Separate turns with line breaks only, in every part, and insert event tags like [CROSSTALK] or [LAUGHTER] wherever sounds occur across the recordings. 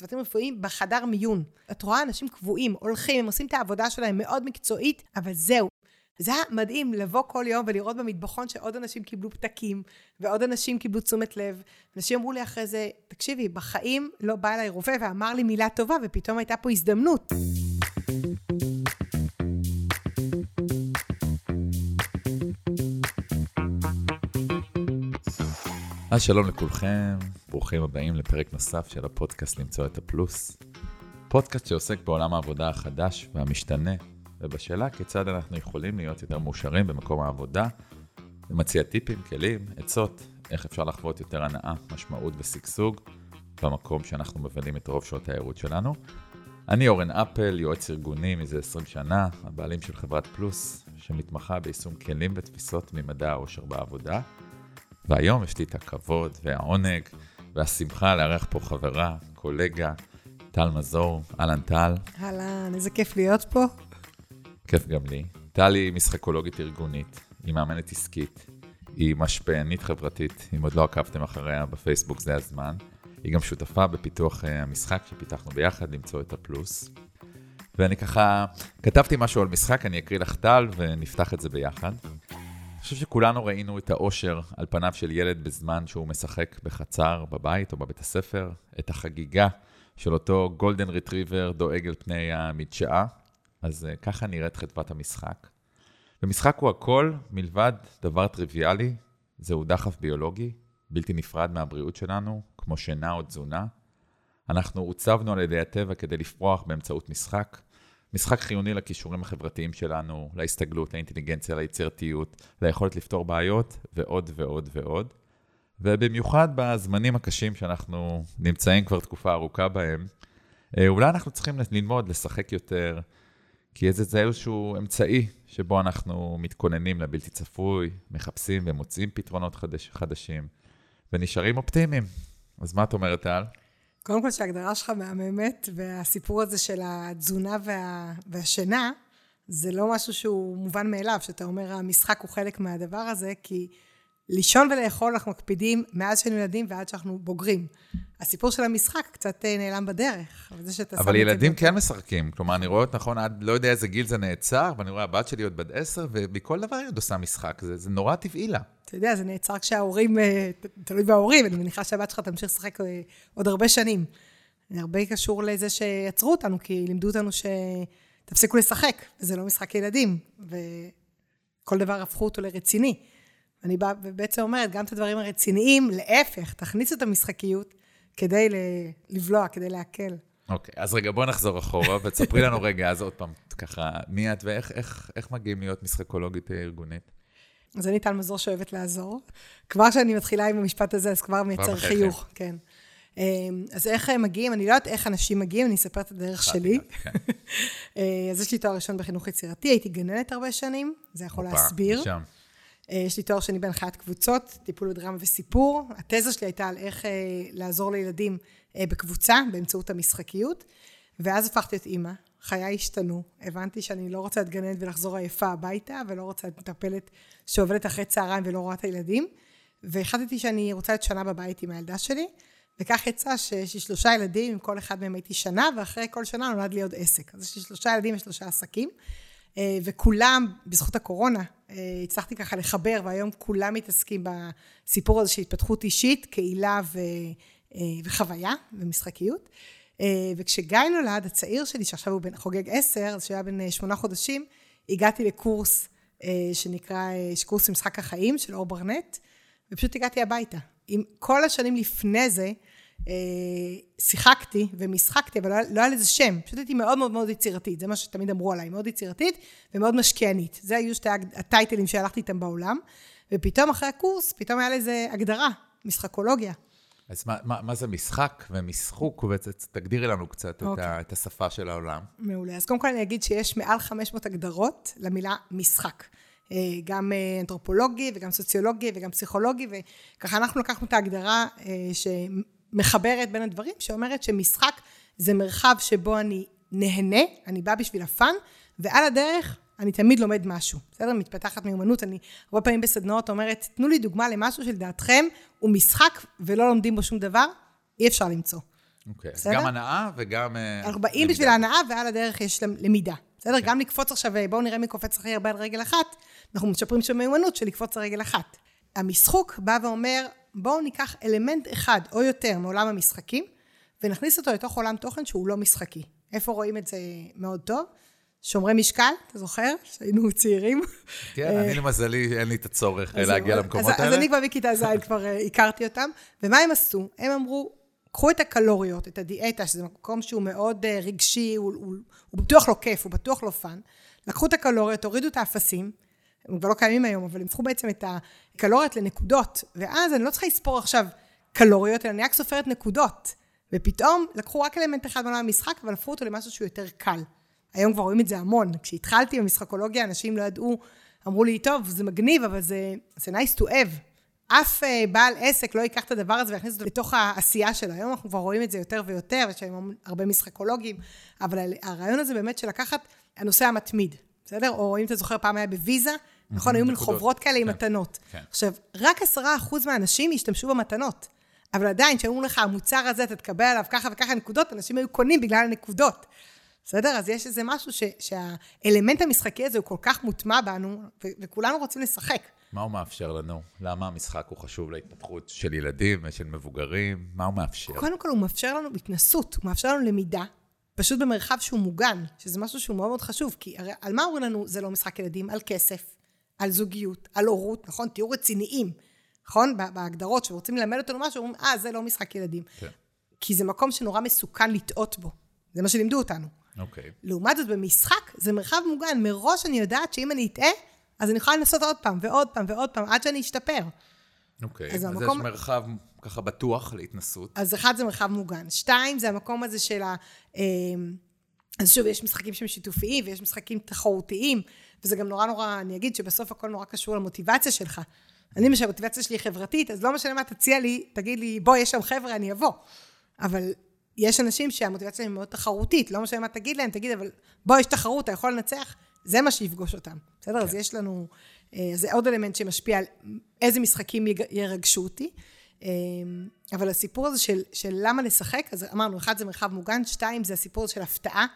צוותים רפואיים בחדר מיון. את רואה אנשים קבועים, הולכים, הם עושים את העבודה שלהם מאוד מקצועית, אבל זהו. זה היה מדהים לבוא כל יום ולראות במטבחון שעוד אנשים קיבלו פתקים, ועוד אנשים קיבלו תשומת לב. אנשים אמרו לי אחרי זה, תקשיבי, בחיים לא בא אליי רופא ואמר לי מילה טובה, ופתאום הייתה פה הזדמנות.
אז שלום לכולכם, ברוכים הבאים לפרק נוסף של הפודקאסט למצוא את הפלוס. פודקאסט שעוסק בעולם העבודה החדש והמשתנה, ובשאלה כיצד אנחנו יכולים להיות יותר מאושרים במקום העבודה, ומציע טיפים, כלים, עצות, איך אפשר לחוות יותר הנאה, משמעות ושגשוג במקום שאנחנו מבלים את רוב שעות הערות שלנו. אני אורן אפל, יועץ ארגוני מזה 20 שנה, הבעלים של חברת פלוס, שמתמחה ביישום כלים ותפיסות ממדע העושר בעבודה. והיום יש לי את הכבוד והעונג והשמחה לארח פה חברה, קולגה, טל מזור. אהלן טל.
אהלן, איזה כיף להיות פה.
כיף גם לי. טל היא משחקולוגית ארגונית, היא מאמנת עסקית, היא משפיענית חברתית, אם עוד לא עקבתם אחריה בפייסבוק זה הזמן. היא גם שותפה בפיתוח אה, המשחק שפיתחנו ביחד, למצוא את הפלוס. ואני ככה, כתבתי משהו על משחק, אני אקריא לך טל ונפתח את זה ביחד. אני חושב שכולנו ראינו את האושר על פניו של ילד בזמן שהוא משחק בחצר, בבית או בבית הספר, את החגיגה של אותו גולדן ריטריבר דוהר על פני המדשאה, אז אה, ככה נראית חדוות המשחק. ומשחק הוא הכל מלבד דבר טריוויאלי, זהו דחף ביולוגי, בלתי נפרד מהבריאות שלנו, כמו שינה או תזונה. אנחנו עוצבנו על ידי הטבע כדי לפרוח באמצעות משחק, משחק חיוני לכישורים החברתיים שלנו, להסתגלות, לאינטליגנציה, ליצירתיות, ליכולת לפתור בעיות, ועוד ועוד ועוד. ובמיוחד בזמנים הקשים שאנחנו נמצאים כבר תקופה ארוכה בהם, אה, אולי אנחנו צריכים ללמוד לשחק יותר, כי זה, זה איזשהו אמצעי שבו אנחנו מתכוננים לבלתי צפוי, מחפשים ומוצאים פתרונות חדש, חדשים, ונשארים אופטימיים. אז מה את אומרת, טל?
קודם כל שההגדרה שלך מהממת, והסיפור הזה של התזונה וה... והשינה, זה לא משהו שהוא מובן מאליו, שאתה אומר המשחק הוא חלק מהדבר הזה, כי לישון ולאכול אנחנו מקפידים מאז שהיינו ילדים ועד שאנחנו בוגרים. הסיפור של המשחק קצת אה, נעלם בדרך.
אבל, אבל ילדים כן משחקים. כלומר, אני רואה את נכון, עד לא יודע איזה גיל זה נעצר, ואני רואה הבת שלי עוד בת עשר, ומכל דבר היא עוד עושה משחק. זה, זה נורא טבעי לה.
אתה יודע, זה נעצר כשההורים, אה, תלוי בהורים, אני מניחה שהבת שלך תמשיך לשחק אה, עוד הרבה שנים. זה הרבה קשור לזה שיצרו אותנו, כי לימדו אותנו שתפסיקו לשחק, וזה לא משחק ילדים, וכל דבר הפכו אותו לרציני. אני באה ובעצם אומרת, גם את הדברים הרציניים, להפך, תכניסו את המשחקיות כדי לבלוע, כדי להקל.
אוקיי, okay, אז רגע, בוא נחזור אחורה, ותספרי לנו רגע, אז עוד פעם, ככה, מי את ואיך איך, איך מגיעים להיות משחקולוגית ארגונית?
אז אני טל מזור שאוהבת לעזור. כבר כשאני מתחילה עם המשפט הזה, אז כבר מייצר חיוך, כן. אמ, אז איך הם מגיעים? אני לא יודעת איך אנשים מגיעים, אני אספר את הדרך שלי. כן. [LAUGHS] אה, אז יש לי תואר ראשון בחינוך יצירתי, הייתי גננת הרבה שנים, זה יכול להסביר. אה, יש לי תואר שני בהנחיית קבוצות, טיפול בדרמה וסיפור. התזה שלי הייתה על איך אה, לעזור לילדים בקבוצה באמצעות המשחקיות, ואז הפכתי להיות אימא. חיי השתנו, הבנתי שאני לא רוצה להיות גננת ולחזור עייפה הביתה, ולא רוצה להיות מטפלת שעובדת אחרי צהריים ולא רואה את הילדים, והחלטתי שאני רוצה להיות שנה בבית עם הילדה שלי, וכך יצא שיש לי שלושה ילדים, עם כל אחד מהם הייתי שנה, ואחרי כל שנה נולד לי עוד עסק. אז יש לי שלושה ילדים ושלושה עסקים, אה, וכולם, בזכות הקורונה, אה, הצלחתי ככה לחבר, והיום כולם מתעסקים בסיפור הזה של התפתחות אישית, קהילה ו... אה, וחוויה ומשחקיות. וכשגיא נולד, הצעיר שלי, שעכשיו הוא חוגג עשר, אז שהיה בן שמונה חודשים, הגעתי לקורס שנקרא, קורס משחק החיים של אור ברנט, ופשוט הגעתי הביתה. עם כל השנים לפני זה, אה, שיחקתי ומשחקתי, אבל לא, לא היה לזה שם. פשוט הייתי מאוד מאוד מאוד יצירתית, זה מה שתמיד אמרו עליי, מאוד יצירתית ומאוד משקיענית. זה היו שתי הטייטלים שהלכתי איתם בעולם, ופתאום אחרי הקורס, פתאום היה לזה הגדרה, משחקולוגיה.
אז מה, מה, מה זה משחק ומשחוק? תגדירי לנו קצת okay. את, ה, אוקיי. את השפה של העולם.
מעולה. אז קודם כל אני אגיד שיש מעל 500 הגדרות למילה משחק. אה, גם אה, אנתרופולוגי וגם סוציולוגי וגם פסיכולוגי, וככה אנחנו לקחנו את ההגדרה אה, שמחברת בין הדברים, שאומרת שמשחק זה מרחב שבו אני נהנה, אני באה בשביל הפאן, ועל הדרך אני תמיד לומד משהו, בסדר? מתפתחת מיומנות, אני הרבה פעמים בסדנאות אומרת, תנו לי דוגמה למשהו שלדעתכם הוא משחק ולא לומדים בו שום דבר, אי אפשר למצוא.
אוקיי, אז גם הנאה וגם
אה, אנחנו באים בשביל ההנאה, ועל הדרך יש למידה. בסדר? Okay. כן. גם לקפוץ עכשיו, בואו נראה מי קופץ הכי הרבה על רגל אחת, אנחנו משפרים שם מיומנות של לקפוץ על רגל אחת. המשחוק בא ואומר, בואו ניקח אלמנט אחד או יותר מעולם המשחקים, ונכניס אותו לתוך עולם תוכן שהוא לא משחקי. איפה רואים את זה מאוד טוב? שומרי משקל, אתה זוכר? שהיינו צעירים.
כן, אני למזלי, אין לי את הצורך להגיע למקומות האלה.
אז אני כבר מכיתה ז' [LAUGHS] כבר אה, הכרתי אותם, ומה הם עשו? הם אמרו, קחו את הקלוריות, את הדיאטה, שזה מקום שהוא מאוד אה, רגשי, הוא, בטוח לא כיף, הוא בטוח לא fun. לקחו את הקלוריות, הורידו את האפסים, הם כבר לא קיימים היום, אבל הם הפכו בעצם את הקלוריות לנקודות, ואז אני לא צריכה לספור עכשיו קלוריות, אלא אני רק סופרת נקודות. ופתאום לקחו רק אלמנט אחד מעולם המשחק, אבל הפכו אותו למשהו שהוא יותר קל. היום כבר רואים את זה המון. כשהתחלתי במשחקולוגיה, אנשים לא ידעו, אמרו לי, טוב, זה מגניב, אבל זה, זה nice to have. אף uh, בעל עסק לא ייקח את הדבר הזה ויכניס אותו לתוך העשייה שלו. היום אנחנו כבר רואים את זה יותר ויותר, יש היום הרבה משחקולוגים, אבל הרעיון הזה באמת של לקחת הנושא המתמיד, בסדר? או אם אתה זוכר, פעם היה בוויזה, נכון, היו מין חוברות כאלה עם כן, מתנות. כן. עכשיו, רק עשרה אחוז מהאנשים השתמשו במתנות. אבל עדיין, כשאמרו לך, המוצר הזה, אתה תקבל עליו ככה וככה נקודות, אנשים היו קונים בגלל הנקודות. בסדר? אז יש איזה משהו ש, שהאלמנט המשחקי הזה הוא כל כך מוטמע בנו, ו- וכולנו רוצים לשחק.
מה הוא מאפשר לנו? למה המשחק הוא חשוב להתפתחות של ילדים ושל מבוגרים? מה הוא מאפשר?
קודם כל, הוא מאפשר לנו התנסות, הוא מאפשר לנו למידה, פשוט במרחב שהוא מוגן, שזה משהו שהוא מאוד מאוד חשוב, כי הרי על מה אומרים לנו זה לא משחק ילדים? על כסף, על זוגיות, על הורות, נכון? תהיו רציניים, נכון? בהגדרות שרוצים ללמד אותנו משהו, אומרים, אה, זה לא משחק ילדים. כן. כי זה מקום שנורא מסוכן לטעות בו. זה מה שלימדו אותנו.
אוקיי. Okay.
לעומת זאת, במשחק זה מרחב מוגן. מראש אני יודעת שאם אני אטעה, אז אני יכולה לנסות עוד פעם ועוד פעם ועוד פעם, עד שאני אשתפר.
אוקיי, okay. אז, אז המקום... יש מרחב ככה בטוח להתנסות.
אז אחד זה מרחב מוגן. שתיים, זה המקום הזה של ה... אמ, אז שוב, יש משחקים שהם שיתופיים ויש משחקים תחרותיים, וזה גם נורא נורא, אני אגיד שבסוף הכל נורא קשור למוטיבציה שלך. אני, למשל, המוטיבציה שלי היא חברתית, אז לא משנה מה תציע לי, תגיד לי, בוא, יש שם חבר'ה, אני אבוא. אבל יש אנשים שהמוטיבציה היא מאוד תחרותית, לא משנה מה תגיד להם, תגיד, אבל בוא, יש תחרות, אתה יכול לנצח, זה מה שיפגוש אותם, בסדר? כן. אז יש לנו, אה, זה עוד אלמנט שמשפיע על איזה משחקים ירגשו אותי. אה, אבל הסיפור הזה של, של למה לשחק, אז אמרנו, אחד זה מרחב מוגן, שתיים זה הסיפור של הפתעה.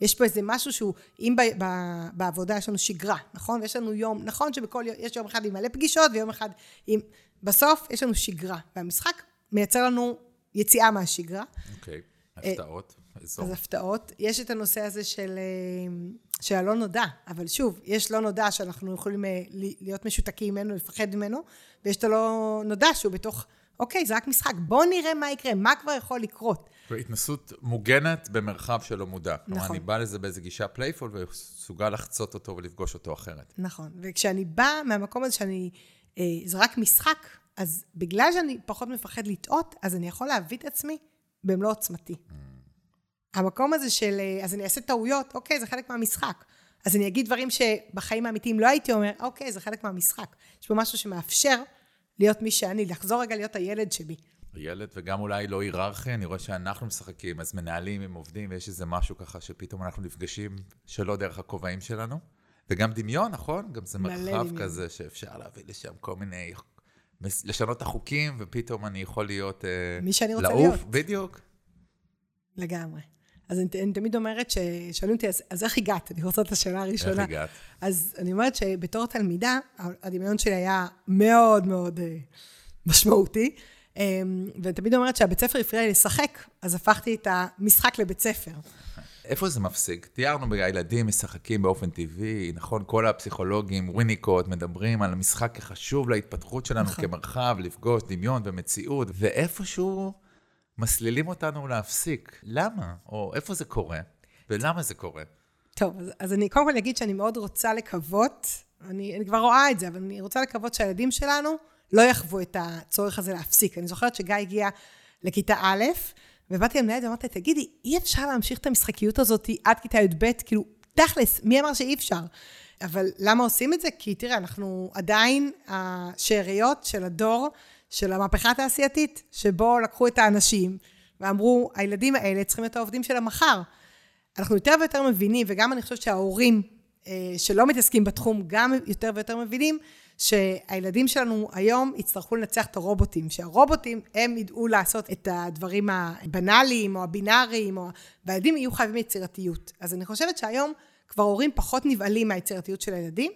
יש פה איזה משהו שהוא, אם ב, ב, בעבודה יש לנו שגרה, נכון? ויש לנו יום, נכון שבכל יום, יש יום אחד עם מלא פגישות ויום אחד עם... בסוף יש לנו שגרה, והמשחק מייצר לנו יציאה מהשגרה.
אוקיי, okay. הפתעות.
אז הפתעות. יש את הנושא הזה של, של הלא נודע, אבל שוב, יש לא נודע שאנחנו יכולים אה, להיות משותקים ממנו, לפחד ממנו, ויש את הלא נודע שהוא בתוך, אוקיי, זה רק משחק, בואו נראה מה יקרה, מה כבר יכול לקרות.
והתנסות מוגנת במרחב שלא מודע. נכון. כלומר, אני בא לזה באיזה גישה playful ומסוגל לחצות אותו ולפגוש אותו אחרת.
נכון, וכשאני באה מהמקום הזה שאני, אה, זה רק משחק, אז בגלל שאני פחות מפחד לטעות, אז אני יכול להביא את עצמי במלוא עוצמתי. Mm. המקום הזה של, אה, אז אני אעשה טעויות, אוקיי, זה חלק מהמשחק. אז אני אגיד דברים שבחיים האמיתיים לא הייתי אומר, אוקיי, זה חלק מהמשחק. יש פה משהו שמאפשר להיות מי שאני, לחזור רגע להיות הילד שבי.
ילד, וגם אולי לא היררכיה, אני רואה שאנחנו משחקים, אז מנהלים עם עובדים, ויש איזה משהו ככה שפתאום אנחנו נפגשים שלא דרך הכובעים שלנו. וגם דמיון, נכון? גם זה מרחב דמיון. כזה שאפשר להביא לשם כל מיני, לשנות את החוקים, ופתאום אני יכול להיות...
אה, מי שאני רוצה לעוף, להיות.
בדיוק.
לגמרי. אז אני, אני תמיד אומרת, ששואלים אותי, אז, אז איך הגעת? אני רוצה את השאלה הראשונה.
איך הגעת?
אז אני אומרת שבתור תלמידה, הדמיון שלי היה מאוד מאוד uh, משמעותי, um, ואני תמיד אומרת שהבית ספר הפריע לי לשחק, אז הפכתי את המשחק לבית ספר.
איפה זה מפסיק? תיארנו בילדים משחקים באופן טבעי, נכון? כל הפסיכולוגים, וויניקוט, מדברים על המשחק כחשוב להתפתחות שלנו נכון. כמרחב, לפגוש דמיון ומציאות, ואיפשהו מסלילים אותנו להפסיק. למה? או איפה זה קורה? ולמה זה קורה?
טוב, אז, אז אני קודם כל אגיד שאני מאוד רוצה לקוות, אני, אני כבר רואה את זה, אבל אני רוצה לקוות שהילדים שלנו לא יחוו את הצורך הזה להפסיק. אני זוכרת שגיא הגיע לכיתה א', ובאתי למנהלת ואמרתי, תגידי, אי אפשר להמשיך את המשחקיות הזאת עד כיתה י"ב? כאילו, תכלס, מי אמר שאי אפשר? אבל למה עושים את זה? כי תראה, אנחנו עדיין השאריות של הדור של המהפכה התעשייתית, שבו לקחו את האנשים ואמרו, הילדים האלה צריכים להיות העובדים של המחר. אנחנו יותר ויותר מבינים, וגם אני חושבת שההורים אה, שלא מתעסקים בתחום, גם יותר ויותר מבינים, שהילדים שלנו היום יצטרכו לנצח את הרובוטים, שהרובוטים הם ידעו לעשות את הדברים הבנאליים או הבינאריים, או... והילדים יהיו חייבים יצירתיות. אז אני חושבת שהיום כבר הורים פחות נבהלים מהיצירתיות של הילדים,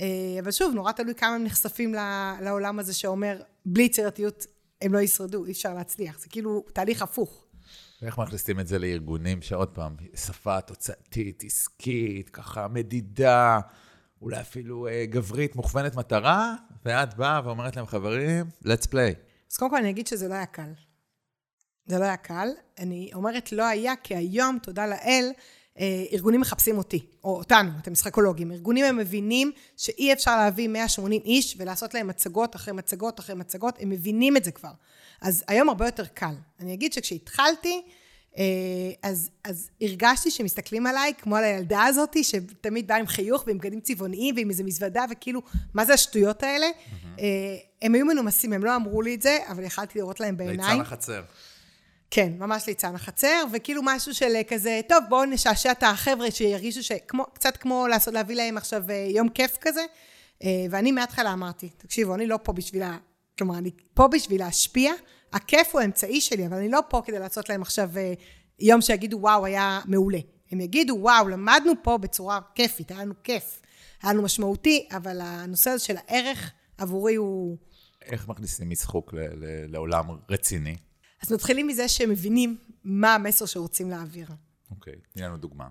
אה, אבל שוב, נורא תלוי כמה הם נחשפים לעולם הזה שאומר, בלי יצירתיות הם לא ישרדו, אי אפשר להצליח. זה כאילו תהליך הפוך.
ואיך מכניסים את זה לארגונים שעוד פעם, שפה תוצאתית, עסקית, ככה מדידה, אולי אפילו אה, גברית, מוכוונת מטרה, ואת באה ואומרת להם, חברים, let's play.
אז קודם כל אני אגיד שזה לא היה קל. זה לא היה קל. אני אומרת לא היה, כי היום, תודה לאל, אה, ארגונים מחפשים אותי, או אותנו, אתם משחקולוגים. ארגונים הם מבינים שאי אפשר להביא 180 איש ולעשות להם מצגות אחרי מצגות אחרי מצגות, הם מבינים את זה כבר. אז היום הרבה יותר קל. אני אגיד שכשהתחלתי, אז, אז הרגשתי שמסתכלים עליי כמו על הילדה הזאת, שתמיד באה עם חיוך ועם בגדים צבעוניים ועם איזה מזוודה, וכאילו, מה זה השטויות האלה? Mm-hmm. הם היו מנומסים, הם לא אמרו לי את זה, אבל יכלתי לראות להם בעיניים.
ליצן החצר.
כן, ממש ליצן החצר, וכאילו משהו של כזה, טוב, בואו נשעשע את החבר'ה שירגישו שכמו, קצת כמו לעשות, להביא להם עכשיו יום כיף כזה. ואני מההתחלה אמרתי, תקשיבו, אני לא פה בשביל ה... כלומר, אני פה בשביל להשפיע, הכיף הוא האמצעי שלי, אבל אני לא פה כדי לעשות להם עכשיו אה, יום שיגידו, וואו, היה מעולה. הם יגידו, וואו, למדנו פה בצורה כיפית, היה לנו כיף, היה לנו משמעותי, אבל הנושא הזה של הערך עבורי הוא...
איך מכניסים משחוק לעולם רציני?
אז מתחילים מזה שהם מבינים מה המסר שרוצים להעביר.
אוקיי, תני לנו דוגמה.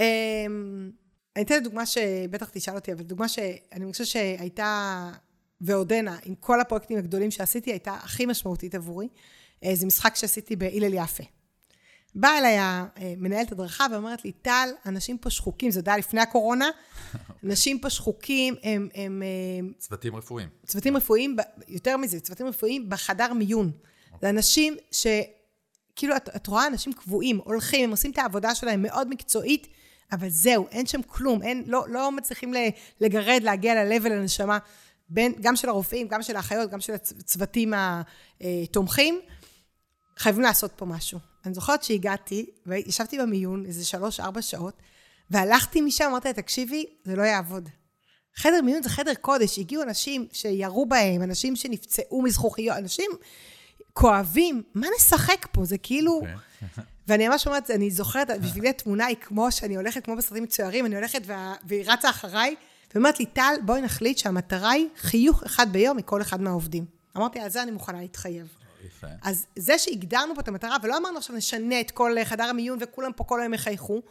אמ, אני אתן דוגמה שבטח תשאל אותי, אבל דוגמה שאני חושבת שהייתה ועודנה, עם כל הפרויקטים הגדולים שעשיתי, הייתה הכי משמעותית עבורי. אה, זה משחק שעשיתי בהלל יפה. באה אליי המנהלת הדרכה ואומרת לי, טל, אנשים פה שחוקים, זה היה לפני הקורונה, [LAUGHS] אנשים פה שחוקים, הם... הם
אה, צוותים רפואיים.
צוותים רפואיים, יותר מזה, צוותים רפואיים בחדר מיון. זה אנשים ש... כאילו, את, את רואה אנשים קבועים, הולכים, הם עושים את העבודה שלהם מאוד מקצועית, אבל זהו, אין שם כלום, אין, לא, לא מצליחים לגרד, להגיע ל-level הנשמה. בין, גם של הרופאים, גם של האחיות, גם של הצוותים התומכים, חייבים לעשות פה משהו. אני זוכרת שהגעתי, וישבתי במיון איזה שלוש-ארבע שעות, והלכתי משם, אמרתי לה, תקשיבי, זה לא יעבוד. חדר מיון זה חדר קודש, הגיעו אנשים שירו בהם, אנשים שנפצעו מזכוכיות, אנשים כואבים, מה נשחק פה? זה כאילו... Okay. אוקיי. [LAUGHS] ואני ממש אומרת, אני זוכרת, בשבילי התמונה היא כמו שאני הולכת, כמו בסרטים מצוירים, אני הולכת והיא רצה אחריי, ואומרת לי, טל, בואי נחליט שהמטרה היא חיוך אחד ביום מכל אחד מהעובדים. אמרתי, על זה אני מוכנה להתחייב. יפה. אז זה שהגדרנו פה את המטרה, ולא אמרנו עכשיו נשנה את כל חדר המיון וכולם פה כל היום יחייכו,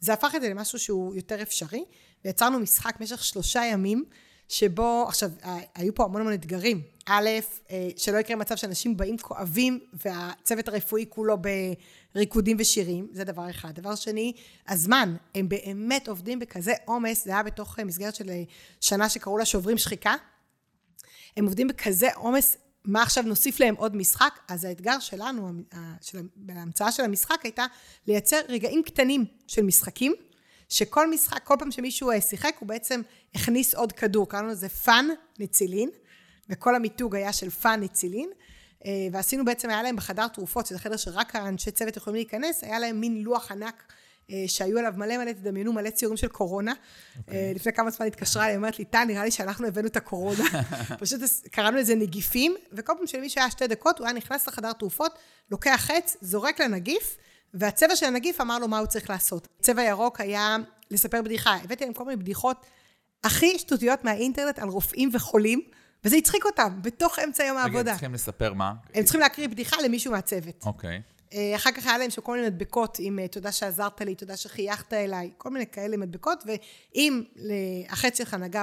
זה הפך את זה למשהו שהוא יותר אפשרי, ויצרנו משחק במשך שלושה ימים, שבו, עכשיו, היו פה המון המון אתגרים. א', אה, שלא יקרה מצב שאנשים באים כואבים, והצוות הרפואי כולו בריקודים ושירים, זה דבר אחד. דבר שני, הזמן, הם באמת עובדים בכזה עומס, זה היה בתוך אה, מסגרת של אה, שנה שקראו לה שוברים שחיקה. הם עובדים בכזה עומס, מה עכשיו נוסיף להם עוד משחק? אז האתגר שלנו, של ההמצאה של המשחק הייתה לייצר רגעים קטנים של משחקים, שכל משחק, כל פעם שמישהו שיחק, הוא בעצם הכניס עוד כדור, קראנו לזה פאן ניצילין, וכל המיתוג היה של פאן ניצילין, אה, ועשינו בעצם, היה להם בחדר תרופות, שזה חדר שרק האנשי צוות יכולים להיכנס, היה להם מין לוח ענק אה, שהיו עליו מלא מלא, תדמיינו, מלא ציורים של קורונה. Okay. אוקיי. אה, לפני כמה זמן התקשרה, היא אומרת לי, טל, נראה לי שאנחנו הבאנו את הקורונה. [LAUGHS] פשוט קראנו לזה נגיפים, וכל פעם שלמישהו היה שתי דקות, הוא היה נכנס לחדר תרופות, לוקח חץ, זורק לנגיף, והצבע של הנגיף אמר לו מה הוא צריך לעשות. צבע ירוק היה לספר בדיחה. הבאתי להם כל מיני בדיחות הכי שטותיות מהאינטרנט על רופאים וחולים. וזה הצחיק אותם, בתוך אמצע יום העבודה. רגע,
הם צריכים לספר מה?
הם צריכים להקריא בדיחה למישהו מהצוות.
אוקיי.
אה, אחר כך היה להם שם כל מיני מדבקות עם אה, תודה שעזרת לי, תודה שחייכת אליי, כל מיני כאלה מדבקות, ואם החץ שלך נגע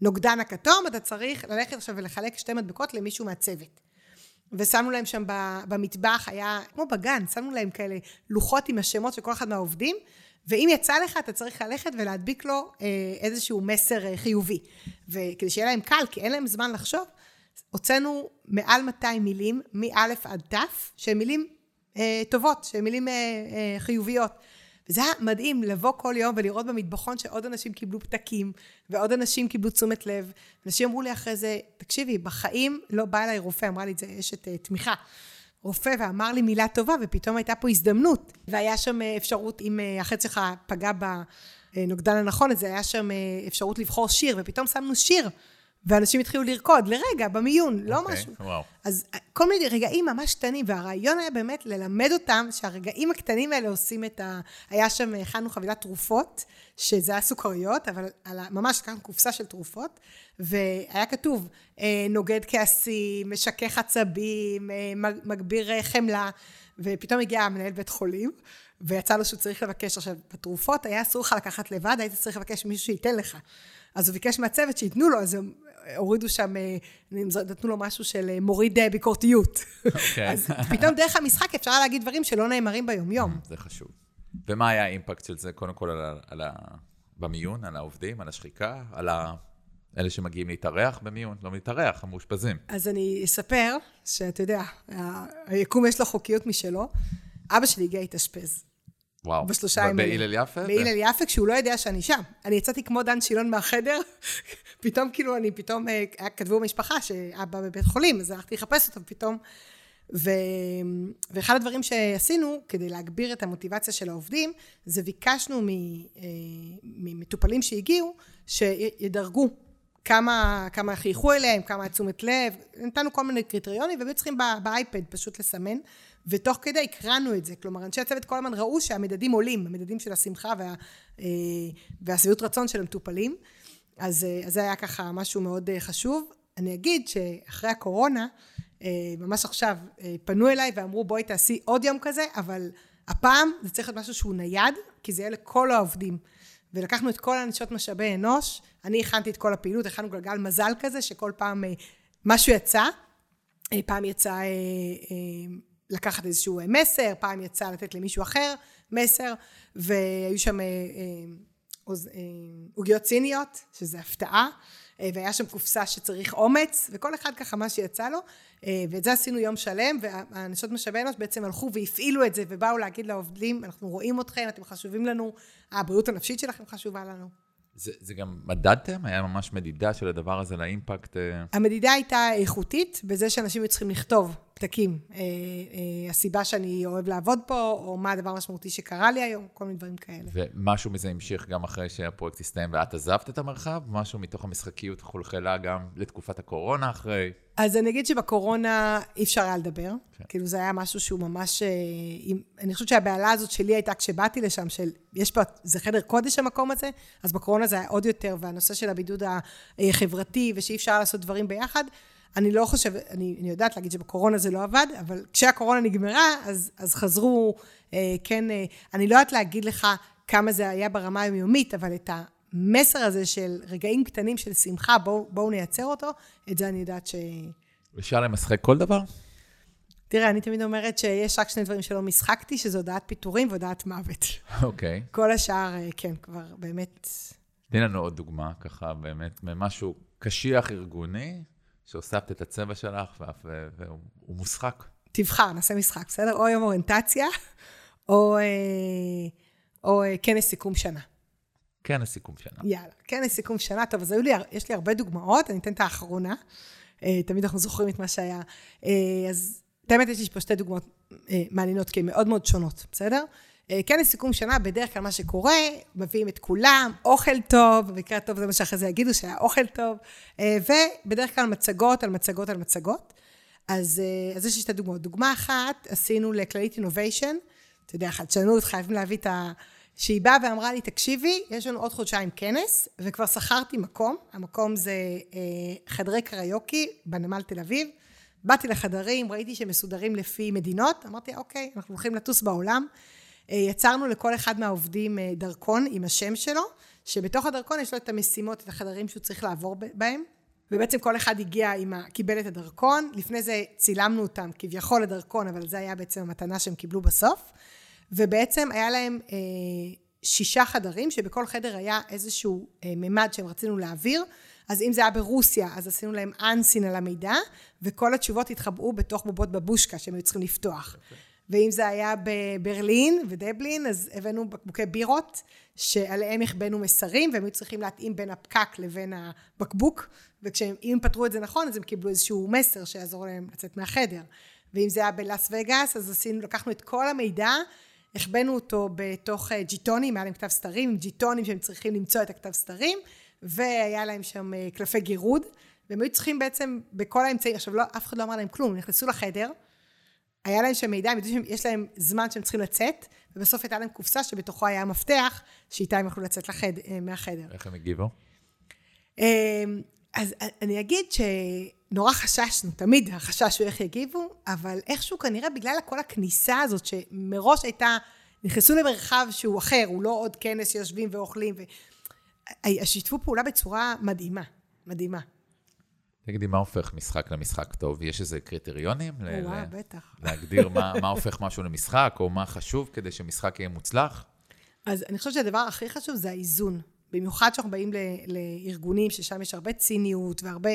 בנוגדן הכתום, אתה צריך ללכת עכשיו ולחלק שתי מדבקות למישהו מהצוות. ושמנו להם שם במטבח, היה כמו בגן, שמנו להם כאלה לוחות עם השמות של כל אחד מהעובדים, ואם יצא לך, אתה צריך ללכת ולהדביק לו אה, איזשהו מסר אה, חיובי. וכדי שיהיה להם קל, כי אין להם זמן לחשוב, הוצאנו מעל 200 מילים, מא' עד ת', שהן מילים אה, טובות, שהן מילים אה, אה, חיוביות. וזה היה מדהים לבוא כל יום ולראות במטבחון שעוד אנשים קיבלו פתקים, ועוד אנשים קיבלו תשומת לב. אנשים אמרו לי אחרי זה, תקשיבי, בחיים לא בא אליי רופא, אמרה לי את זה אשת אה, תמיכה. רופא ואמר לי מילה טובה, ופתאום הייתה פה הזדמנות. והיה שם אה, אפשרות, אם אה, החץ שלך פגע בנוגדן הנכון, אז היה שם אה, אפשרות לבחור שיר, ופתאום שמנו שיר. ואנשים התחילו לרקוד לרגע, במיון, לא okay,
אוקיי,
משהו.
וואו.
אז כל מיני רגעים ממש קטנים, והרעיון היה באמת ללמד אותם שהרגעים הקטנים האלה עושים את ה... היה שם, הכנו חבילת תרופות, שזה היה סוכריות, אבל על... ממש לקחנו קופסה של תרופות, והיה כתוב, אה, נוגד כעסים, משכך עצבים, אה, מגביר חמלה, ופתאום הגיע מנהל בית חולים, ויצא לו שהוא צריך לבקש. עכשיו, בתרופות היה אסור לך לקחת לבד, היית צריך לבקש מישהו שייתן לך. אז הוא ביקש מהצוות שייתנו לו, אז הם הורידו שם, אה, נתנו לו משהו של אה, מוריד אה, ביקורתיות. Okay. אוקיי. [LAUGHS] אז פתאום דרך המשחק אפשר להגיד דברים שלא נאמרים ביומיום.
זה חשוב. ומה היה האימפקט של זה, קודם כל, על ה, על ה, במיון, על העובדים, על השחיקה, על ה... אלה שמגיעים להתארח במיון, לא להתארח, המאושפזים.
אז אני אספר שאתה יודע, היקום יש לו חוקיות משלו. אבא שלי הגיע להתאשפז.
וואו. בשלושה ימים. בהלל יפה?
בהלל יפה, כשהוא לא יודע שאני שם. אני יצאתי כמו דן שילון מהחדר, [LAUGHS] פתאום כאילו אני פתאום, אה, כתבו במשפחה שאבא בבית חולים, אז הלכתי לחפש אותו פתאום. ו... ואחד הדברים שעשינו כדי להגביר את המוטיבציה של העובדים, זה ביקשנו אה, ממטופלים שהגיעו, שידרגו כמה, כמה חייכו אליהם, כמה תשומת לב, נתנו כל מיני קריטריונים, והם צריכים באייפד פשוט לסמן. ותוך כדי הקראנו את זה. כלומר, אנשי הצוות כל הזמן ראו שהמדדים עולים, המדדים של השמחה וה, אה, והשביעות רצון של המטופלים. אז, אה, אז זה היה ככה משהו מאוד אה, חשוב. אני אגיד שאחרי הקורונה, ממש עכשיו, פנו אליי ואמרו בואי תעשי עוד יום כזה, אבל הפעם זה צריך להיות משהו שהוא נייד, כי זה יהיה לכל העובדים. ולקחנו את כל הנשות משאבי אנוש, אני הכנתי את כל הפעילות, הכנו גלגל מזל כזה, שכל פעם משהו יצא. פעם יצא לקחת איזשהו מסר, פעם יצא לתת למישהו אחר מסר, והיו שם אה, אה, אה, עוגיות ציניות, שזה הפתעה, והיה שם קופסה שצריך אומץ, וכל אחד ככה מה שיצא לו, ואת זה עשינו יום שלם, והנשות משאבי אנוש בעצם הלכו והפעילו את זה, ובאו להגיד לעובדים, אנחנו רואים אתכם, אתם חשובים לנו, הבריאות הנפשית שלכם חשובה לנו.
זה, זה גם מדדתם? היה ממש מדידה של הדבר הזה לאימפקט? אה?
המדידה הייתה איכותית, בזה שאנשים היו צריכים לכתוב פתקים. אה, אה, הסיבה שאני אוהב לעבוד פה, או מה הדבר המשמעותי שקרה לי היום, כל מיני דברים כאלה.
ומשהו מזה המשיך גם אחרי שהפרויקט הסתיים ואת עזבת את המרחב? משהו מתוך המשחקיות חולחלה גם לתקופת הקורונה אחרי?
אז אני אגיד שבקורונה אי אפשר היה לדבר. כן. כאילו זה היה משהו שהוא ממש... אה, אני חושבת שהבהלה הזאת שלי הייתה כשבאתי לשם, של יש פה, זה חדר קודש המקום הזה, אז בקורונה זה היה עוד יותר, והנושא של הבידוד החברתי, ושאי אפשר לעשות דברים ביחד. אני לא חושבת, אני, אני יודעת להגיד שבקורונה זה לא עבד, אבל כשהקורונה נגמרה, אז, אז חזרו, אה, כן, אה, אני לא יודעת להגיד לך כמה זה היה ברמה היומיומית, אבל את המסר הזה של רגעים קטנים של שמחה, בואו בוא נייצר אותו, את זה אני יודעת ש...
אפשר למשחק כל דבר?
תראה, אני תמיד אומרת שיש רק שני דברים שלא משחקתי, שזה הודעת פיטורים והודעת מוות.
אוקיי. Okay. [LAUGHS]
כל השאר, אה, כן, כבר באמת...
תני לנו עוד דוגמה, ככה, באמת, ממשהו קשיח ארגוני, שהוספת את הצבע שלך והוא משחק.
תבחר, נעשה משחק, בסדר? או יום אוריינטציה, או, אה, או אה, כנס סיכום שנה.
כנס סיכום שנה.
יאללה, כנס סיכום שנה. טוב, אז לי, יש לי הרבה דוגמאות, אני אתן את האחרונה. אה, תמיד אנחנו זוכרים את מה שהיה. אז באמת יש לי פה שתי דוגמאות מעניינות, כי הן מאוד מאוד שונות, בסדר? כנס סיכום שנה, בדרך כלל מה שקורה, מביאים את כולם, אוכל טוב, במקרה הטוב זה מה שאחרי זה יגידו, שהיה אוכל טוב, ובדרך כלל מצגות על מצגות על מצגות. אז, אז יש לי שתי דוגמאות. דוגמה אחת, עשינו לכללית אינוביישן, אתה יודע, חדשנות, חייבים להביא את ה... שהיא באה ואמרה לי, תקשיבי, יש לנו עוד חודשיים כנס, וכבר שכרתי מקום, המקום זה אה, חדרי קריוקי בנמל תל אביב. באתי לחדרים, ראיתי שהם מסודרים לפי מדינות, אמרתי, אוקיי, אנחנו הולכים לטוס בעולם. אה, יצרנו לכל אחד מהעובדים אה, דרכון עם השם שלו, שבתוך הדרכון יש לו את המשימות, את החדרים שהוא צריך לעבור בהם. ובעצם כל אחד הגיע עם ה... קיבל את הדרכון, לפני זה צילמנו אותם כביכול לדרכון, אבל זה היה בעצם המתנה שהם קיבלו בסוף. ובעצם היה להם אה, שישה חדרים, שבכל חדר היה איזשהו אה, ממד שהם רצינו להעביר. אז אם זה היה ברוסיה, אז עשינו להם אנסין על המידע, וכל התשובות התחבאו בתוך בובות בבושקה שהם היו צריכים לפתוח. Okay. ואם זה היה בברלין ודבלין, אז הבאנו בקבוקי בירות, שעליהם החבאנו מסרים, והם היו צריכים להתאים בין הפקק לבין הבקבוק, ואם פתרו את זה נכון, אז הם קיבלו איזשהו מסר שיעזור להם לצאת מהחדר. ואם זה היה בלאס וגאס, אז עשינו, לקחנו את כל המידע, החבאנו אותו בתוך אה, ג'יטונים, היה להם כתב סתרים, עם ג'יטונים שהם צריכים למצוא את הכתב סתרים, והיה להם שם אה, קלפי גירוד, והם היו צריכים בעצם בכל האמצעים, עכשיו לא, אף אחד לא אמר להם כלום, הם נכנסו לחדר, היה להם שם מידע, הם יודעים שיש להם זמן שהם צריכים לצאת, ובסוף הייתה להם קופסה שבתוכו היה מפתח, שאיתה הם יכלו לצאת לחד, אה, מהחדר.
איך הם הגיבו?
אמ, אז אני אגיד שנורא חששנו, תמיד החשש הוא איך יגיבו, אבל איכשהו כנראה בגלל כל הכניסה הזאת, שמראש הייתה, נכנסו למרחב שהוא אחר, הוא לא עוד כנס שיושבים ואוכלים, ושיתפו פעולה בצורה מדהימה, מדהימה.
תגידי, מה הופך משחק למשחק טוב? יש איזה קריטריונים?
וואו, בטח.
להגדיר מה, [LAUGHS] מה הופך משהו למשחק, או מה חשוב כדי שמשחק יהיה מוצלח?
אז אני חושבת שהדבר הכי חשוב זה האיזון. במיוחד כשאנחנו באים לארגונים ששם יש הרבה ציניות והרבה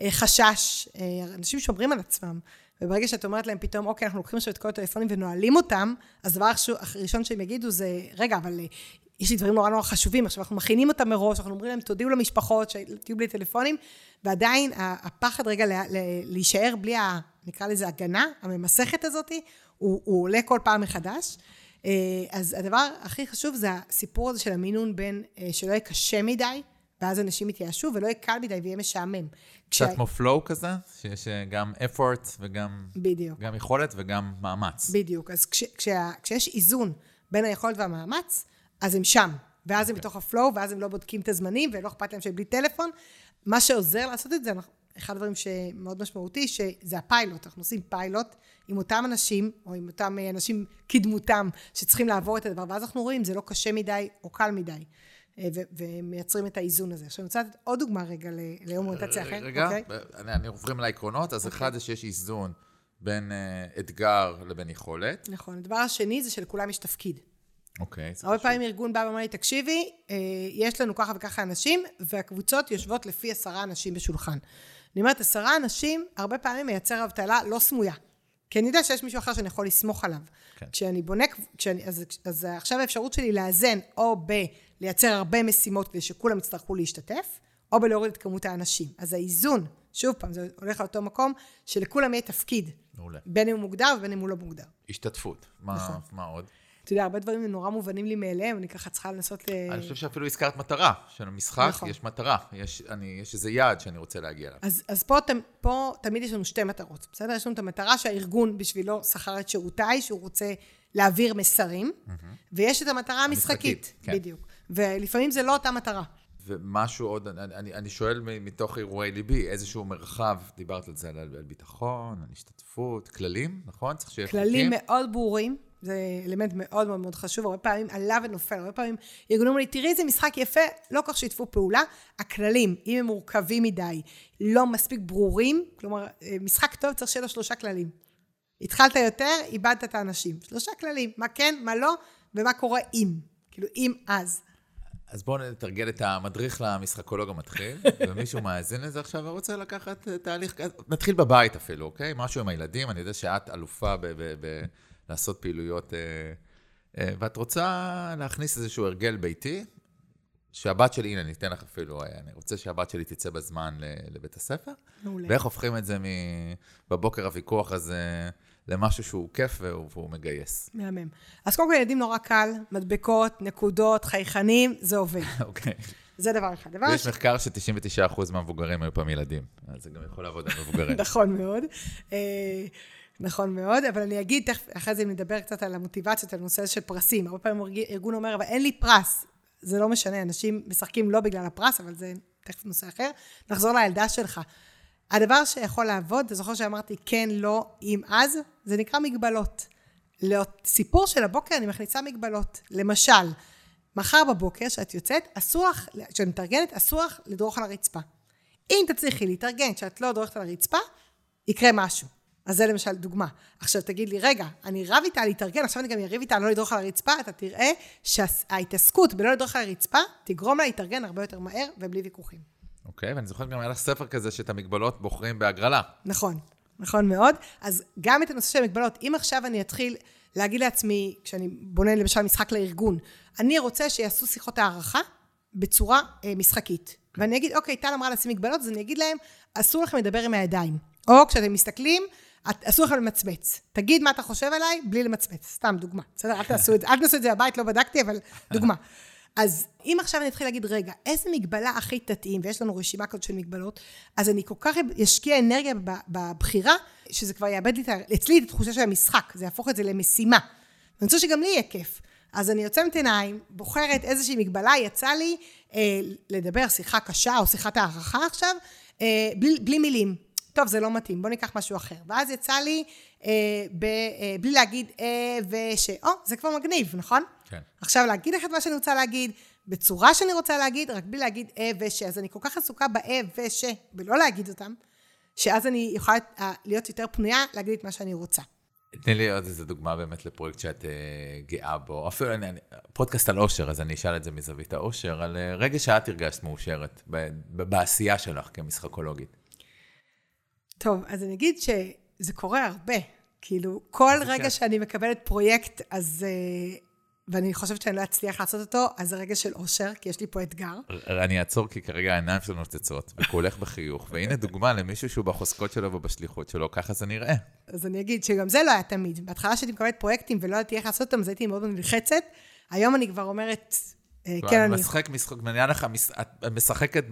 אה, חשש, אה, אנשים שומרים על עצמם. וברגע שאת אומרת להם פתאום, אוקיי, אנחנו לוקחים עכשיו את כל הטלפונים ונועלים אותם, אז הדבר הראשון שהם יגידו זה, רגע, אבל אה, יש לי דברים נורא נורא חשובים, עכשיו אנחנו מכינים אותם מראש, אנחנו אומרים להם, תודיעו למשפחות שתהיו בלי טלפונים, ועדיין הפחד רגע להישאר בלי, ה, נקרא לזה הגנה, הממסכת הזאת, הוא, הוא עולה כל פעם מחדש. אה, אז הדבר הכי חשוב זה הסיפור הזה של המינון בין, אה, שלא יהיה קשה מדי, ואז אנשים יתייאשו, ולא יהיה קל מדי ויהיה משעמם.
קצת כמו פלואו כזה, שיש אה, גם effort וגם...
בדיוק.
גם יכולת וגם מאמץ.
בדיוק. אז כש, כשה, כשיש איזון בין היכולת והמאמץ, אז הם שם. ואז. הם אוקיי. בתוך ה flow, ואז הם לא בודקים את הזמנים, ולא אכפת להם שהם בלי טלפון. מה שעוזר לעשות את זה, אחד הדברים שמאוד משמעותי, שזה הפיילוט. אנחנו עושים פיילוט עם אותם אנשים, או עם אותם אה, אנשים כדמותם, שצריכים לעבור את הדבר, ואז אנחנו רואים, זה לא קשה מדי או קל מדי. אה, ומייצרים את האיזון הזה. עכשיו, אני רוצה לתת עוד דוגמה רגע ליום אוריינטציה אחר.
רגע, okay? אוקיי? אני, אני עוברים לעקרונות, אז okay. אחד זה שיש איזון בין אה, אתגר לבין יכולת.
נכון. הדבר השני זה שלכולם יש תפקיד.
אוקיי.
Okay, הרבה פעמים ארגון בא ואומר לי, תקשיבי, יש לנו ככה וככה אנשים, והקבוצות יושבות לפי עשרה אנשים בשולחן. אני אומרת, עשרה אנשים, הרבה פעמים מייצר אבטלה לא סמויה. כי אני יודע שיש מישהו אחר שאני יכול לסמוך עליו. כן. כשאני בונה, כשאני, אז, אז עכשיו האפשרות שלי לאזן או בלייצר הרבה משימות כדי שכולם יצטרכו להשתתף, או בלהוריד את כמות האנשים. אז האיזון, שוב פעם, זה הולך לאותו מקום, שלכולם יהיה תפקיד. מעולה. בין אם הוא מוגדר ובין אם הוא לא מוגדר.
השתתפות. מה, נכון. מה עוד?
אתה יודע, הרבה דברים נורא מובנים לי מאליהם, אני ככה צריכה לנסות ל...
אני חושב שאפילו הזכרת מטרה, של המשחק נכון. יש מטרה, יש, אני, יש איזה יעד שאני רוצה להגיע אליו.
אז, אז פה, פה תמיד יש לנו שתי מטרות, בסדר? יש לנו את המטרה שהארגון בשבילו שכר את שירותיי, שהוא רוצה להעביר מסרים, mm-hmm. ויש את המטרה המשחקית, המשחקית כן. בדיוק. ולפעמים זה לא אותה מטרה.
ומשהו עוד, אני, אני שואל מתוך אירועי ליבי, איזשהו מרחב, דיברת על זה, על, על ביטחון, על השתתפות, כללים, נכון? צריך שיהיה
חוקים. כללים מאוד ברורים. זה אלמנט מאוד מאוד מאוד חשוב, הרבה פעמים עלה ונופל, הרבה פעמים ארגונים לי, תראי איזה משחק יפה, לא כל כך שיתפו פעולה. הכללים, אם הם מורכבים מדי, לא מספיק ברורים, כלומר, אה, משחק טוב צריך שיהיה לו שלושה כללים. התחלת יותר, איבדת את האנשים. שלושה כללים, מה כן, מה לא, ומה קורה אם. כאילו, אם אז.
אז בואו נתרגל את המדריך למשחקולוג המתחיל, [LAUGHS] ומישהו מאזין לזה עכשיו ורוצה לקחת תהליך, נתחיל בבית אפילו, אוקיי? משהו עם הילדים, אני יודע שאת אלופה ב... ב, ב לעשות פעילויות, אה, אה, ואת רוצה להכניס איזשהו הרגל ביתי, שהבת שלי, הנה, אני אתן לך אפילו, אה, אני רוצה שהבת שלי תצא בזמן לבית הספר. מעולה. ואיך הופכים את זה בבוקר הוויכוח הזה למשהו שהוא כיף והוא מגייס.
מהמם. אז קודם כל, ילדים נורא קל, מדבקות, נקודות, חייכנים, זה עובד. [LAUGHS]
אוקיי.
זה דבר אחד. דבר
ויש ש... מחקר ש-99% מהמבוגרים היו פעם ילדים, אז זה גם יכול לעבוד על מבוגרים. [LAUGHS]
נכון מאוד. נכון מאוד, אבל אני אגיד, תכף, אחרי זה נדבר קצת על המוטיבציות, על הנושא של פרסים. הרבה פעמים ארגון אומר, אבל אין לי פרס. זה לא משנה, אנשים משחקים לא בגלל הפרס, אבל זה תכף נושא אחר. נחזור לילדה שלך. הדבר שיכול לעבוד, אתה זוכר שאמרתי כן, לא, אם, אז, זה נקרא מגבלות. לסיפור של הבוקר אני מכניסה מגבלות. למשל, מחר בבוקר, כשאת יוצאת, אסור לך, כשאת מתארגנת, אסור לך לדרוך על הרצפה. אם תצליחי להתארגן כשאת לא דורכת על הרצפה, יקרה משהו. אז זה למשל דוגמה. עכשיו תגיד לי, רגע, אני רב איתה להתארגן, עכשיו אני גם אריב איתה לא לדרוך על הרצפה, אתה תראה שההתעסקות בלא לדרוך על הרצפה, תגרום לה להתארגן הרבה יותר מהר ובלי ויכוחים.
אוקיי, ואני זוכר גם היה לך ספר כזה שאת המגבלות בוחרים בהגרלה.
נכון, נכון מאוד. אז גם את הנושא של המגבלות, אם עכשיו אני אתחיל להגיד לעצמי, כשאני בונה למשל משחק לארגון, אני רוצה שיעשו שיחות הערכה בצורה אה, משחקית. ואני אגיד, אוקיי, טל אמרה לשים מגבלות, אז אני אגיד להם, אסור לכם לדבר עם הידיים. או כשאתם מסתכלים, אסור לכם למצמץ. תגיד מה אתה חושב עליי, בלי למצמץ. סתם דוגמה. בסדר? אל תעשו את זה. אל תעשו את זה בבית, לא בדקתי, אבל דוגמה. אז אם עכשיו אני אתחיל להגיד, רגע, איזה מגבלה הכי תתאים, ויש לנו רשימה כזאת של מגבלות, אז אני כל כך אשקיע אנרגיה בבחירה, שזה כבר יאבד לי אצלי את התחושה של המשחק, זה יהפוך את זה למשימה. ואני רוצה שגם לי יהיה כיף. אז אני עוצמת עיניים, בוחרת איזושהי מגבלה, יצא לי אה, לדבר שיחה קשה או שיחת הערכה עכשיו, אה, בלי, בלי מילים. טוב, זה לא מתאים, בוא ניקח משהו אחר. ואז יצא לי, אה, ב, אה, בלי להגיד אה וש... או, זה כבר מגניב, נכון?
כן.
עכשיו להגיד לך את מה שאני רוצה להגיד, בצורה שאני רוצה להגיד, רק בלי להגיד אה וש. אז אני כל כך עסוקה באה וש, ולא להגיד אותם, שאז אני יכולה אה, להיות יותר פנויה להגיד את מה שאני רוצה.
תני לי עוד איזה דוגמה באמת לפרויקט שאת uh, גאה בו. אפילו אני, אני, פודקאסט על אושר, אז אני אשאל את זה מזווית האושר, על uh, רגע שאת הרגשת מאושרת ב, ב, בעשייה שלך כמשחקולוגית.
טוב, אז אני אגיד שזה קורה הרבה. כאילו, כל רגע כן. שאני מקבלת פרויקט, אז uh, ואני חושבת שאני לא אצליח לעשות אותו, אז זה רגע של אושר, כי יש לי פה אתגר.
אני אעצור, כי כרגע העיניים שלנו נוצצות, וכולך בחיוך, והנה דוגמה למישהו שהוא בחוזקות שלו ובשליחות שלו, ככה זה נראה.
אז אני אגיד שגם זה לא היה תמיד. בהתחלה שהייתי מקבלת פרויקטים ולא ידעתי איך לעשות אותם, אז הייתי מאוד נלחצת. היום אני כבר אומרת,
אה, כן, אני... משחק, משחק, נראה לך, את משחקת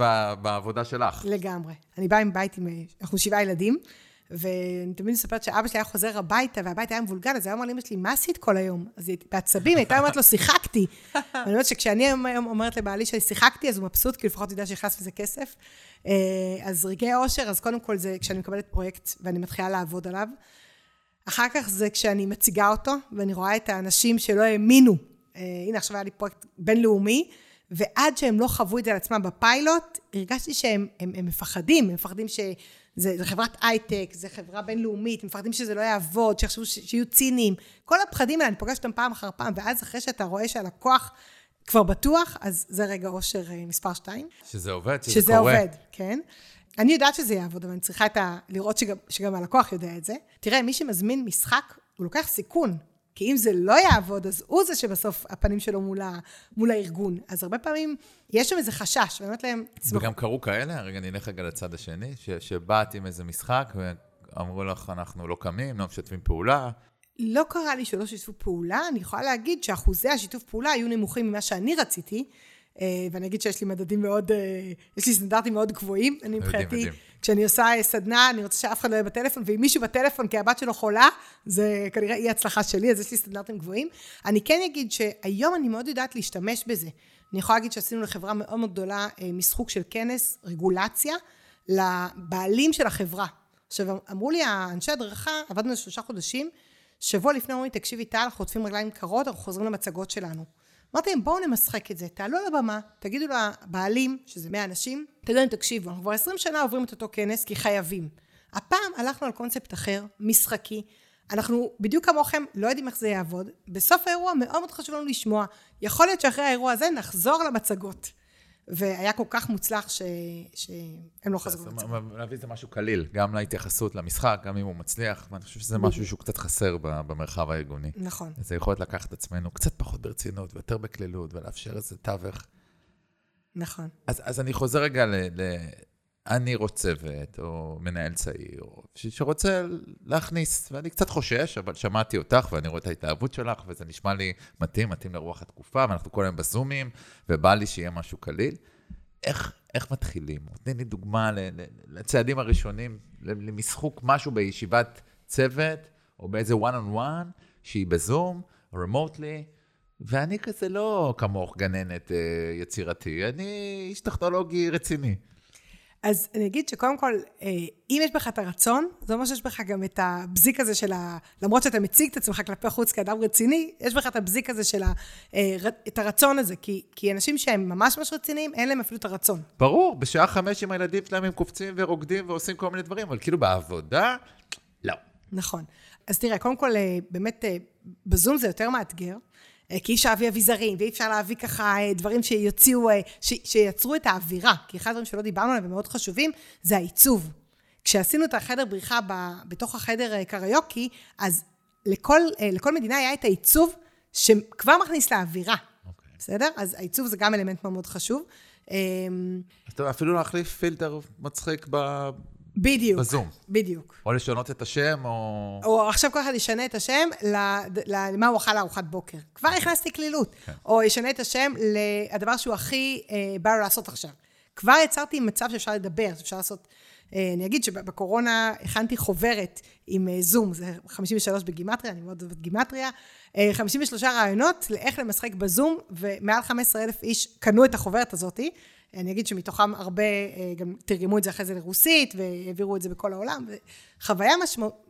בעבודה שלך.
לגמרי. אני באה עם בית עם, אנחנו שבעה ילדים. ואני תמיד מספרת שאבא שלי היה חוזר הביתה, והבית היה מבולגן, אז היה אומר לאמא שלי, מה עשית כל היום? אז היא בעצבים, הייתה אומרת לו, שיחקתי. [LAUGHS] אני אומרת שכשאני היום אומרת לבעלי שאני שיחקתי, אז הוא מבסוט, כי לפחות יודע שנכנס מזה כסף. אה, אז רגעי אושר, אז קודם כל זה כשאני מקבלת פרויקט ואני מתחילה לעבוד עליו. אחר כך זה כשאני מציגה אותו, ואני רואה את האנשים שלא האמינו. אה, הנה, עכשיו היה לי פרויקט בינלאומי, ועד שהם לא חוו את זה על עצמם בפיילוט, הרגשתי שהם הם, הם מפחדים, הם מפחדים ש... זה, זה חברת הייטק, זה חברה בינלאומית, מפחדים שזה לא יעבוד, שיחשבו שיהיו ציניים. כל הפחדים האלה, אני פוגשת אותם פעם אחר פעם, ואז אחרי שאתה רואה שהלקוח כבר בטוח, אז זה רגע אושר אה, מספר שתיים.
שזה עובד, שזה,
שזה קורה. שזה עובד, כן. אני יודעת שזה יעבוד, אבל אני צריכה ה... לראות שגם, שגם הלקוח יודע את זה. תראה, מי שמזמין משחק, הוא לוקח סיכון. כי אם זה לא יעבוד, אז הוא זה שבסוף הפנים שלו מול, ה, מול הארגון. אז הרבה פעמים יש שם איזה חשש, ואני אומרת להם...
וגם קרו כאלה, רגע, נלך רגע לצד השני, ש, שבאת עם איזה משחק, ואמרו לך, אנחנו לא קמים, לא משתפים פעולה.
לא קרה לי שלא שיתפו פעולה, אני יכולה להגיד שאחוזי השיתוף פעולה היו נמוכים ממה שאני רציתי, אה, ואני אגיד שיש לי מדדים מאוד, אה, יש לי סטנדרטים מאוד גבוהים. אני מבחינתי, כשאני עושה אה, סדנה, אני רוצה שאף אחד לא יהיה בטלפון, ואם מישהו בטלפון כי הבת שלו חולה, זה כנראה אי הצלחה שלי, אז יש לי סטנדרטים גבוהים. אני כן אגיד שהיום אני מאוד יודעת להשתמש בזה. אני יכולה להגיד שעשינו לחברה מאוד מאוד גדולה משחוק של כנס, רגולציה, לבעלים של החברה. עכשיו, אמרו לי האנשי הדרכה, עבדנו שלושה חודשים, שבוע לפני אומרים לי, תקשיבי טל, חוטפים רגליים קרות, אנחנו חוזרים למצגות שלנו. אמרתי להם, בואו נמשחק את זה, תעלו על הבמה, תגידו לבעלים, שזה 100 אנשים, תגידו להם, תקשיבו, אנחנו כבר 20 שנה עוברים את אותו כנס, כי חייבים. הפעם הלכנו על קונספט אחר, משחקי. אנחנו בדיוק כמוכם לא יודעים איך זה יעבוד. בסוף האירוע מאוד מאוד חשוב לנו לשמוע. יכול להיות שאחרי האירוע הזה נחזור למצגות. והיה כל כך מוצלח ש... שהם לא חזרו למצב.
להביא את זה משהו קליל, גם להתייחסות למשחק, גם אם הוא מצליח, ואני חושב שזה משהו שהוא קצת חסר במרחב הארגוני.
נכון.
זה יכולת לקחת את עצמנו קצת פחות ברצינות ויותר בקלילות, ולאפשר איזה תווך.
נכון.
אז, אז אני חוזר רגע ל... ל... אני ראש צוות, או מנהל צעיר, שרוצה להכניס, ואני קצת חושש, אבל שמעתי אותך, ואני רואה את ההתאהבות שלך, וזה נשמע לי מתאים, מתאים לרוח התקופה, ואנחנו כל היום בזומים, ובא לי שיהיה משהו קליל. איך, איך מתחילים? תני לי דוגמה לצעדים הראשונים, למשחוק משהו בישיבת צוות, או באיזה one on one, שהיא בזום, remotely, ואני כזה לא כמוך גננת אה, יצירתי, אני איש טכנולוגי רציני.
אז אני אגיד שקודם כל, אה, אם יש בך את הרצון, זה אומר שיש בך גם את הבזיק הזה של ה... למרות שאתה מציג את עצמך כלפי חוץ כאדם רציני, יש בך את הבזיק הזה של ה... אה, את הרצון הזה, כי, כי אנשים שהם ממש ממש רציניים, אין להם אפילו את הרצון.
ברור, בשעה חמש עם הילדים שלהם הם קופצים ורוקדים ועושים כל מיני דברים, אבל כאילו בעבודה, לא.
נכון. אז תראה, קודם כל, אה, באמת, בזום זה יותר מאתגר. אה, כי אי אפשר להביא אביזרים, ואי אפשר להביא ככה אה, דברים שיוציאו, אה, ש, שייצרו את האווירה. כי אחד הדברים שלא דיברנו עליהם ומאוד חשובים, זה העיצוב. כשעשינו את החדר בריחה ב, בתוך החדר קריוקי, אז לכל, לכל מדינה היה את העיצוב שכבר מכניס לאווירה. Okay. אוקיי. בסדר? אז העיצוב זה גם אלמנט מאוד מאוד חשוב.
אתה אפילו להחליף פילטר מצחיק ב...
בדיוק.
בזום.
בדיוק.
או לשנות את השם, או...
או עכשיו כל אחד ישנה את השם למה הוא אכל לארוחת בוקר. כבר הכנסתי קלילות. כן. או ישנה את השם לדבר שהוא הכי אה, בא לו לעשות עכשיו. כבר יצרתי מצב שאפשר לדבר, שאפשר לעשות... אה, אני אגיד שבקורונה הכנתי חוברת עם אה, זום, זה 53 בגימטריה, אני מאוד אוהבת גימטריה, 53 אה, רעיונות לאיך למשחק בזום, ומעל 15 אלף איש קנו את החוברת הזאתי. אני אגיד שמתוכם הרבה גם תרגמו את זה אחרי זה לרוסית, והעבירו את זה בכל העולם. חוויה משמעות...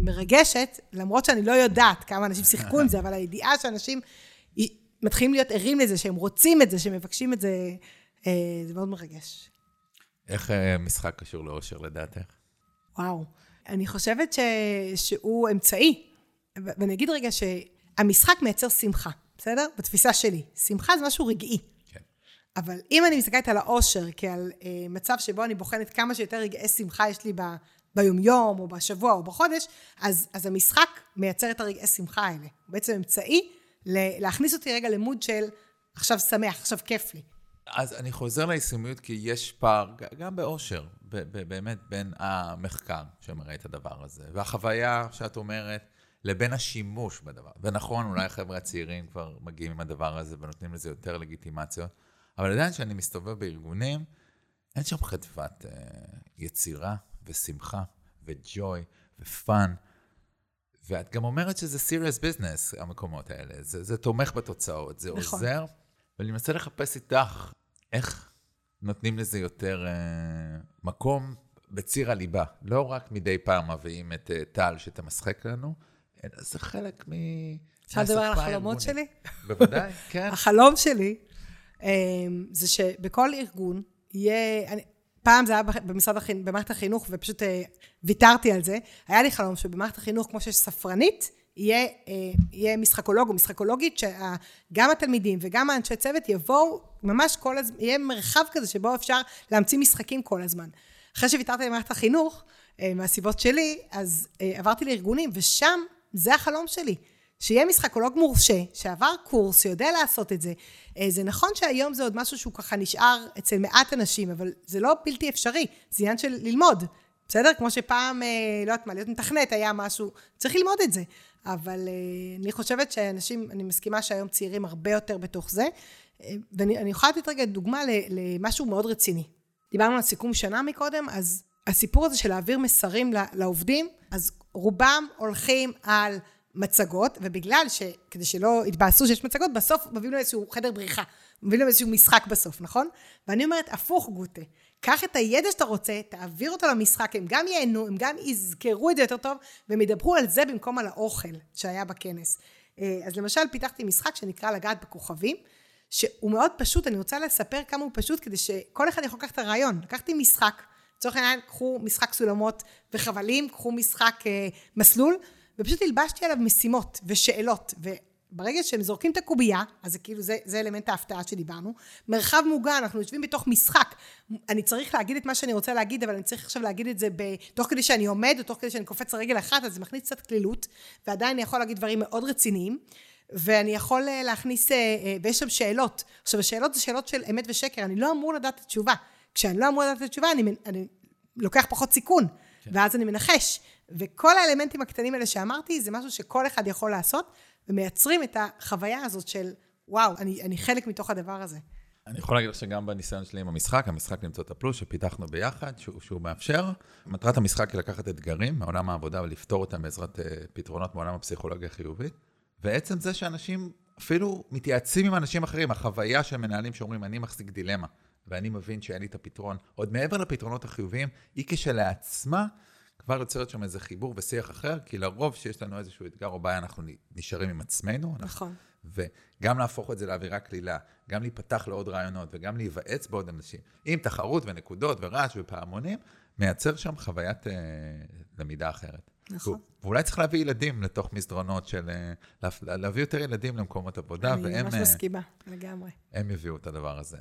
מרגשת, למרות שאני לא יודעת כמה אנשים שיחקו עם זה, אבל הידיעה שאנשים מתחילים להיות ערים לזה, שהם רוצים את זה, שהם מבקשים את זה, זה מאוד מרגש.
איך אה, משחק קשור לאושר לדעתך?
וואו, אני חושבת ש... שהוא אמצעי. ואני אגיד רגע שהמשחק מייצר שמחה, בסדר? בתפיסה שלי. שמחה זה משהו רגעי. אבל אם אני מסתכלת על האושר כעל אה, מצב שבו אני בוחנת כמה שיותר רגעי שמחה יש לי ב... ביומיום, או בשבוע, או בחודש, אז, אז המשחק מייצר את הרגעי שמחה האלה. הוא בעצם אמצעי להכניס אותי רגע למוד של עכשיו שמח, עכשיו כיף לי.
אז אני חוזר ליישומיות, כי יש פער, גם באושר, באמת, בין המחקר שמראה את הדבר הזה, והחוויה שאת אומרת, לבין השימוש בדבר. ונכון, אולי החבר'ה הצעירים כבר מגיעים עם הדבר הזה ונותנים לזה יותר לגיטימציות, אבל עדיין כשאני מסתובב בארגונים, אין שם חדוות אה, יצירה ושמחה וג'וי ופאן. ואת גם אומרת שזה serious business, המקומות האלה. זה, זה תומך בתוצאות, זה נכון. עוזר. ואני מנסה לחפש איתך איך נותנים לזה יותר uh, מקום בציר הליבה. לא רק מדי פעם מביאים את uh, טל שתמשחק לנו, אלא זה חלק מ...
אפשר לדבר על החלומות שלי?
בוודאי, כן. [LAUGHS]
החלום שלי זה שבכל ארגון יהיה... אני, פעם זה היה במשרד החינוך, במערכת החינוך, ופשוט uh, ויתרתי על זה. היה לי חלום שבמערכת החינוך, כמו שיש ספרנית, יהיה, אה, יהיה משחקולוג או משחקולוגית, שגם התלמידים וגם האנשי צוות יבואו, ממש כל הזמן, יהיה מרחב כזה שבו אפשר להמציא משחקים כל הזמן. אחרי שוויתרתי למערכת החינוך, אה, מהסיבות שלי, אז אה, עברתי לארגונים, ושם זה החלום שלי. שיהיה משחקולוג מורשה, שעבר קורס, שיודע לעשות את זה. זה נכון שהיום זה עוד משהו שהוא ככה נשאר אצל מעט אנשים, אבל זה לא בלתי אפשרי, זה עניין של ללמוד. בסדר? כמו שפעם, לא יודעת מה, להיות מתכנת היה משהו, צריך ללמוד את זה. אבל uh, אני חושבת שאנשים, אני מסכימה שהיום צעירים הרבה יותר בתוך זה, ואני יכולה לתת רגע דוגמה למשהו מאוד רציני. דיברנו על סיכום שנה מקודם, אז הסיפור הזה של להעביר מסרים לעובדים, אז רובם הולכים על מצגות, ובגלל ש... כדי שלא יתבאסו שיש מצגות, בסוף מביאים לו איזשהו חדר בריחה, מביאים לו איזשהו משחק בסוף, נכון? ואני אומרת, הפוך גוטה, קח את הידע שאתה רוצה, תעביר אותו למשחק, הם גם ייהנו, הם גם יזכרו את זה יותר טוב, והם ידברו על זה במקום על האוכל שהיה בכנס. אה, אז למשל, פיתחתי משחק שנקרא לגעת בכוכבים, שהוא מאוד פשוט, אני רוצה לספר כמה הוא פשוט, כדי שכל אחד יכול לקחת את הרעיון. לקחתי משחק, לצורך העניין, קחו משחק סולמות וחבלים, קחו משחק אה, מסלול, ופשוט הלבשתי עליו משימות ושאלות, ברגע שהם זורקים את הקובייה, אז זה כאילו, זה, זה אלמנט ההפתעה שדיברנו. מרחב מוגן, אנחנו יושבים בתוך משחק. אני צריך להגיד את מה שאני רוצה להגיד, אבל אני צריך עכשיו להגיד את זה. תוך כדי שאני עומד, או תוך כדי שאני קופץ לרגל אחת, אז זה מכניס קצת קלילות, ועדיין אני יכול להגיד דברים מאוד רציניים. ואני יכול אה, להכניס, אה, אה, ויש שם שאלות. עכשיו, השאלות זה שאלות של אמת ושקר, אני לא אמור לדעת את התשובה. כשאני לא אמור לדעת את התשובה, אני, אני לוקח פחות סיכון, כן. ואז אני מנחש. וכל האלמנטים הקטנים האלה שאמרתי, זה משהו שכל אחד יכול לעשות, ומייצרים את החוויה הזאת של, וואו, אני, אני חלק מתוך הדבר הזה.
אני יכול להגיד לך שגם בניסיון שלי עם המשחק, המשחק למצוא את הפלוס שפיתחנו ביחד, שהוא, שהוא מאפשר. מטרת המשחק היא לקחת אתגרים מעולם העבודה ולפתור אותם בעזרת uh, פתרונות מעולם הפסיכולוגיה החיובית. ועצם זה שאנשים אפילו מתייעצים עם אנשים אחרים, החוויה של מנהלים שאומרים, אני מחזיק דילמה, ואני מבין שאין לי את הפתרון, עוד מעבר לפתרונות החיוביים, היא כשלעצמה כבר יוצרת שם איזה חיבור ושיח אחר, כי לרוב שיש לנו איזשהו אתגר או בעיה, אנחנו נשארים עם עצמנו.
נכון.
וגם להפוך את זה לאווירה קלילה, גם להיפתח לעוד רעיונות וגם להיוועץ בעוד אנשים, עם תחרות ונקודות ורעש ופעמונים, מייצר שם חוויית אה, למידה אחרת.
נכון.
ואולי צריך להביא ילדים לתוך מסדרונות של... אה, להביא יותר ילדים למקומות עבודה,
אני והם... אני ממש אה, מסכימה, לגמרי.
הם יביאו את הדבר הזה.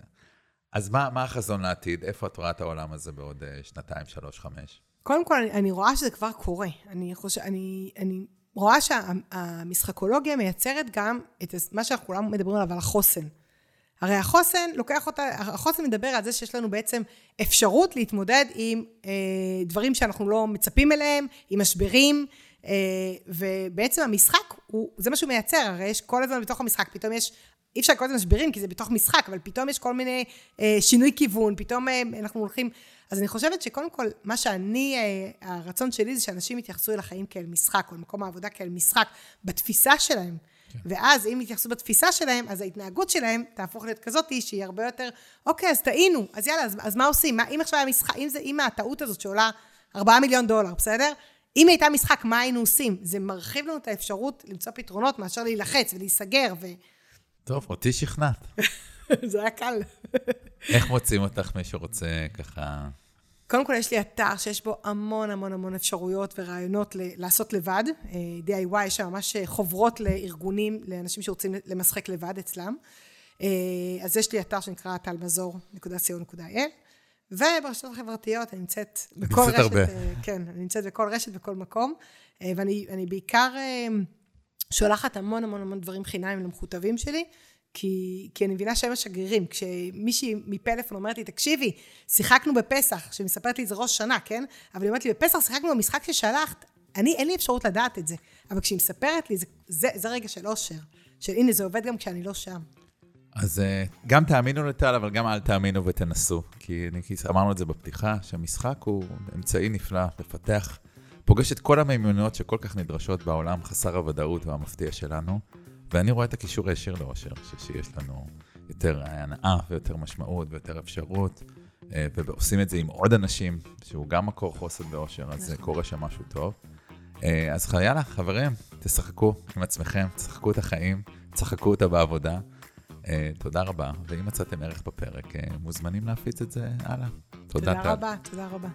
אז מה, מה החזון לעתיד? איפה את רואה את העולם הזה בעוד אה, שנתיים, שלוש, חמש?
קודם כל, אני, אני רואה שזה כבר קורה. אני, חושב, אני, אני רואה שהמשחקולוגיה מייצרת גם את מה שאנחנו כולם מדברים עליו, על החוסן. הרי החוסן לוקח אותה, החוסן מדבר על זה שיש לנו בעצם אפשרות להתמודד עם אה, דברים שאנחנו לא מצפים אליהם, עם משברים, ובעצם המשחק, הוא, זה מה שהוא מייצר, הרי יש כל הזמן בתוך המשחק, פתאום יש, אי אפשר לקרוא לזה משברים כי זה בתוך משחק, אבל פתאום יש כל מיני אה, שינוי כיוון, פתאום אה, אנחנו הולכים, אז אני חושבת שקודם כל, מה שאני, אה, הרצון שלי זה שאנשים יתייחסו אל החיים כאל משחק, או למקום העבודה כאל משחק, בתפיסה שלהם. כן. ואז אם יתייחסו בתפיסה שלהם, אז ההתנהגות שלהם תהפוך להיות כזאת שהיא הרבה יותר, אוקיי, אז טעינו, אז יאללה, אז, אז מה עושים? מה, אם עכשיו המשחק, אם, זה, אם הטעות הזאת שעולה 4 מיליון דולר, בסדר? אם הייתה משחק, מה היינו עושים? זה מרחיב לנו את האפשרות למצוא פתרונות מאשר להילחץ ולהיסגר ו...
טוב, אותי שכנעת. [LAUGHS]
זה היה קל. [LAUGHS]
איך מוצאים אותך מי שרוצה ככה...
קודם כל, יש לי אתר שיש בו המון המון המון אפשרויות ורעיונות ל- לעשות לבד. אה, DIY, יש שם ממש חוברות לארגונים, לאנשים שרוצים למשחק לבד אצלם. אה, אז יש לי אתר שנקרא טלמזור.co.il, וברשתות החברתיות אני נמצאת בכל רשת. הרבה. אה, כן, אני נמצאת בכל רשת, בכל מקום. ואני בעיקר שולחת המון המון המון דברים חינמים למכותבים שלי. כי, כי אני מבינה שהם השגרירים. כשמישהי מפלאפון אומרת לי, תקשיבי, שיחקנו בפסח, שמספרת לי את זה ראש שנה, כן? אבל היא אומרת לי, בפסח שיחקנו במשחק ששלחת, אני, אין לי אפשרות לדעת את זה. אבל כשהיא מספרת לי, זה, זה, זה רגע של אושר. של הנה, זה עובד גם כשאני לא שם.
אז אה, גם תאמינו לטל, אבל גם אל תאמינו ותנסו. כי אני, אמרנו את זה בפתיחה, שהמשחק הוא אמצעי נפלא לפתח, פוגש את כל המיומנויות שכל כך נדרשות בעולם חסר הוודאות והמפתיע שלנו. ואני רואה את הקישור הישיר לאושר, שיש לנו יותר הנאה ויותר משמעות ויותר אפשרות, אה, ועושים את זה עם עוד אנשים, שהוא גם מקור חוסן באושר, אז נכון. קורה שם משהו טוב. אה, אז יאללה, חברים, תשחקו עם עצמכם, תשחקו את החיים, תשחקו אותה בעבודה. אה, תודה רבה, ואם מצאתם ערך בפרק, מוזמנים להפיץ את זה הלאה.
תודה, תודה רבה, תודה רבה.